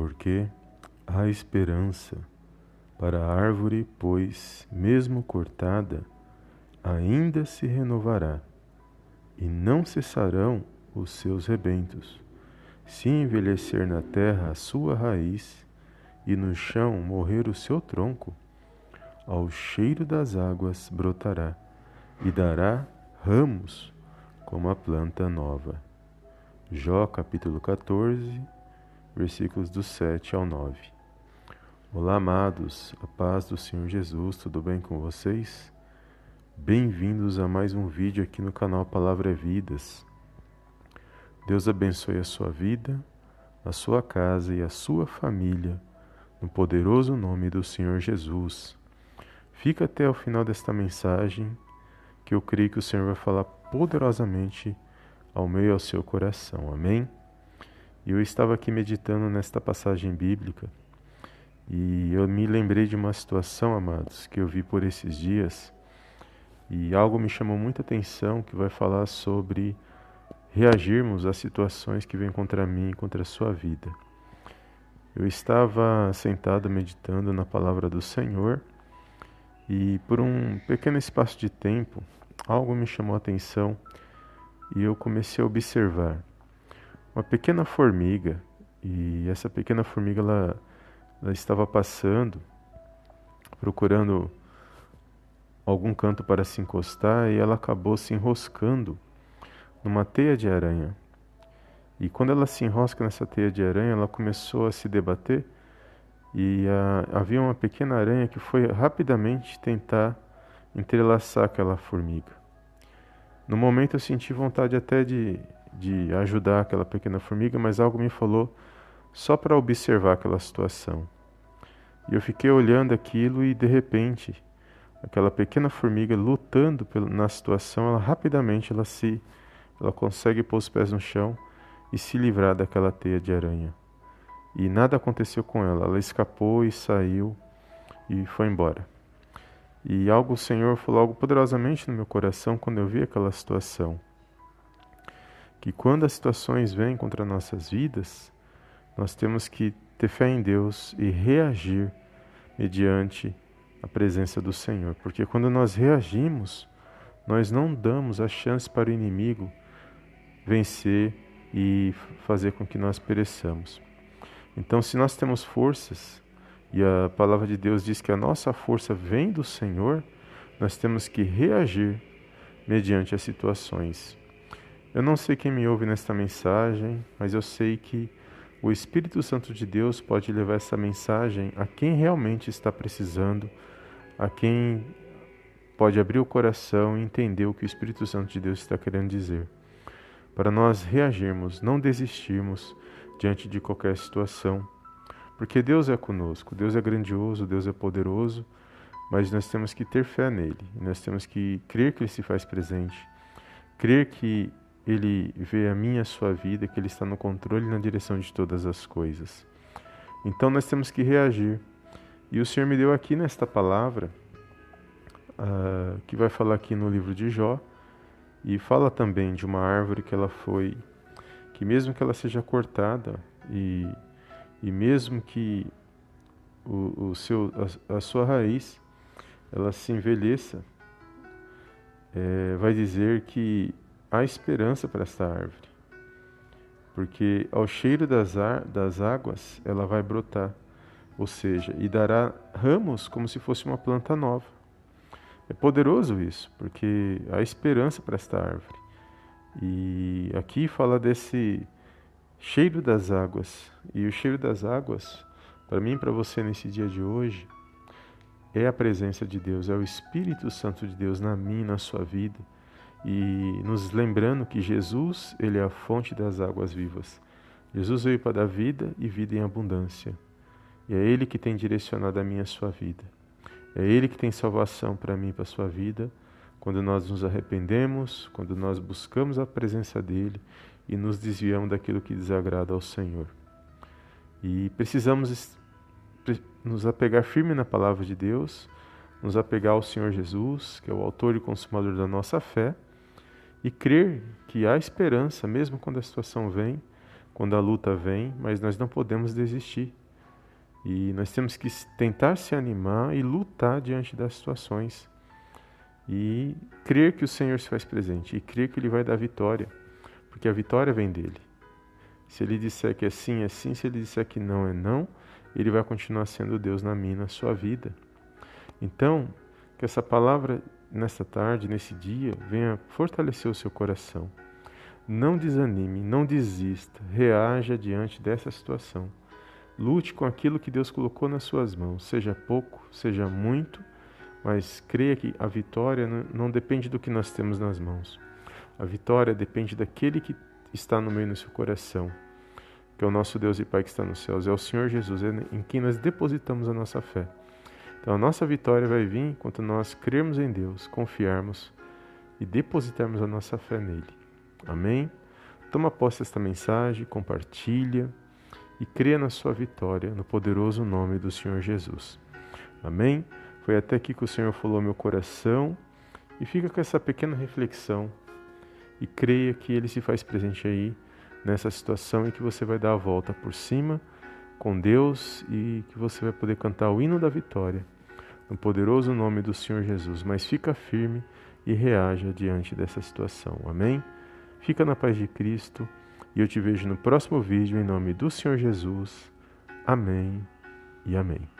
Porque há esperança para a árvore, pois, mesmo cortada, ainda se renovará, e não cessarão os seus rebentos. Se envelhecer na terra a sua raiz, e no chão morrer o seu tronco, ao cheiro das águas brotará e dará ramos como a planta nova. Jó capítulo 14, versículos do 7 ao 9. Olá, amados, a paz do Senhor Jesus, tudo bem com vocês? Bem-vindos a mais um vídeo aqui no canal Palavra é Vidas. Deus abençoe a sua vida, a sua casa e a sua família, no poderoso nome do Senhor Jesus. Fica até o final desta mensagem, que eu creio que o Senhor vai falar poderosamente ao meio e ao seu coração. Amém? E eu estava aqui meditando nesta passagem bíblica e eu me lembrei de uma situação, amados, que eu vi por esses dias e algo me chamou muita atenção que vai falar sobre reagirmos às situações que vêm contra mim e contra a sua vida. Eu estava sentado meditando na palavra do Senhor e por um pequeno espaço de tempo, algo me chamou a atenção e eu comecei a observar uma pequena formiga e essa pequena formiga ela, ela estava passando procurando algum canto para se encostar e ela acabou se enroscando numa teia de aranha. E quando ela se enrosca nessa teia de aranha, ela começou a se debater e uh, havia uma pequena aranha que foi rapidamente tentar entrelaçar aquela formiga. No momento eu senti vontade até de, de ajudar aquela pequena formiga, mas algo me falou só para observar aquela situação. E eu fiquei olhando aquilo e de repente aquela pequena formiga lutando na situação, ela rapidamente ela se ela consegue pôr os pés no chão e se livrar daquela teia de aranha. E nada aconteceu com ela. Ela escapou e saiu e foi embora. E algo o Senhor falou algo poderosamente no meu coração quando eu vi aquela situação. Que quando as situações vêm contra nossas vidas, nós temos que ter fé em Deus e reagir mediante a presença do Senhor. Porque quando nós reagimos, nós não damos a chance para o inimigo vencer e fazer com que nós pereçamos. Então, se nós temos forças, e a palavra de Deus diz que a nossa força vem do Senhor, nós temos que reagir mediante as situações. Eu não sei quem me ouve nesta mensagem, mas eu sei que o Espírito Santo de Deus pode levar essa mensagem a quem realmente está precisando, a quem pode abrir o coração e entender o que o Espírito Santo de Deus está querendo dizer. Para nós reagirmos, não desistirmos, diante de qualquer situação. Porque Deus é conosco, Deus é grandioso, Deus é poderoso, mas nós temos que ter fé nele, nós temos que crer que ele se faz presente, crer que ele vê a minha a sua vida, que ele está no controle e na direção de todas as coisas. Então nós temos que reagir. E o Senhor me deu aqui nesta palavra, uh, que vai falar aqui no livro de Jó, e fala também de uma árvore que ela foi que mesmo que ela seja cortada e, e mesmo que o, o seu, a, a, sua raiz ela se envelheça, é, vai dizer que há esperança para esta árvore, porque ao cheiro das, das águas ela vai brotar, ou seja, e dará ramos como se fosse uma planta nova. É poderoso isso, porque há esperança para esta árvore. E aqui fala desse cheiro das águas. E o cheiro das águas, para mim e para você nesse dia de hoje, é a presença de Deus, é o Espírito Santo de Deus na minha na sua vida. E nos lembrando que Jesus, ele é a fonte das águas vivas. Jesus veio para dar vida e vida em abundância. E é Ele que tem direcionado a minha a sua vida. É Ele que tem salvação para mim e para a sua vida. Quando nós nos arrependemos, quando nós buscamos a presença dEle e nos desviamos daquilo que desagrada ao Senhor. E precisamos nos apegar firme na palavra de Deus, nos apegar ao Senhor Jesus, que é o autor e consumador da nossa fé, e crer que há esperança, mesmo quando a situação vem, quando a luta vem, mas nós não podemos desistir. E nós temos que tentar se animar e lutar diante das situações. E crer que o Senhor se faz presente e crer que Ele vai dar vitória, porque a vitória vem dele. Se Ele disser que é sim, é sim, se Ele disser que não, é não, Ele vai continuar sendo Deus na minha, na sua vida. Então, que essa palavra nesta tarde, nesse dia, venha fortalecer o seu coração. Não desanime, não desista, reaja diante dessa situação. Lute com aquilo que Deus colocou nas suas mãos, seja pouco, seja muito, mas creia que a vitória não depende do que nós temos nas mãos. A vitória depende daquele que está no meio do seu coração, que é o nosso Deus e Pai que está nos céus, é o Senhor Jesus, é em quem nós depositamos a nossa fé. Então a nossa vitória vai vir enquanto nós crermos em Deus, confiarmos e depositarmos a nossa fé nele. Amém? Toma posse desta mensagem, compartilha e creia na sua vitória no poderoso nome do Senhor Jesus. Amém? Foi até aqui que o Senhor falou meu coração e fica com essa pequena reflexão e creia que Ele se faz presente aí nessa situação e que você vai dar a volta por cima com Deus e que você vai poder cantar o hino da vitória no poderoso nome do Senhor Jesus. Mas fica firme e reaja diante dessa situação. Amém? Fica na paz de Cristo e eu te vejo no próximo vídeo em nome do Senhor Jesus. Amém e amém.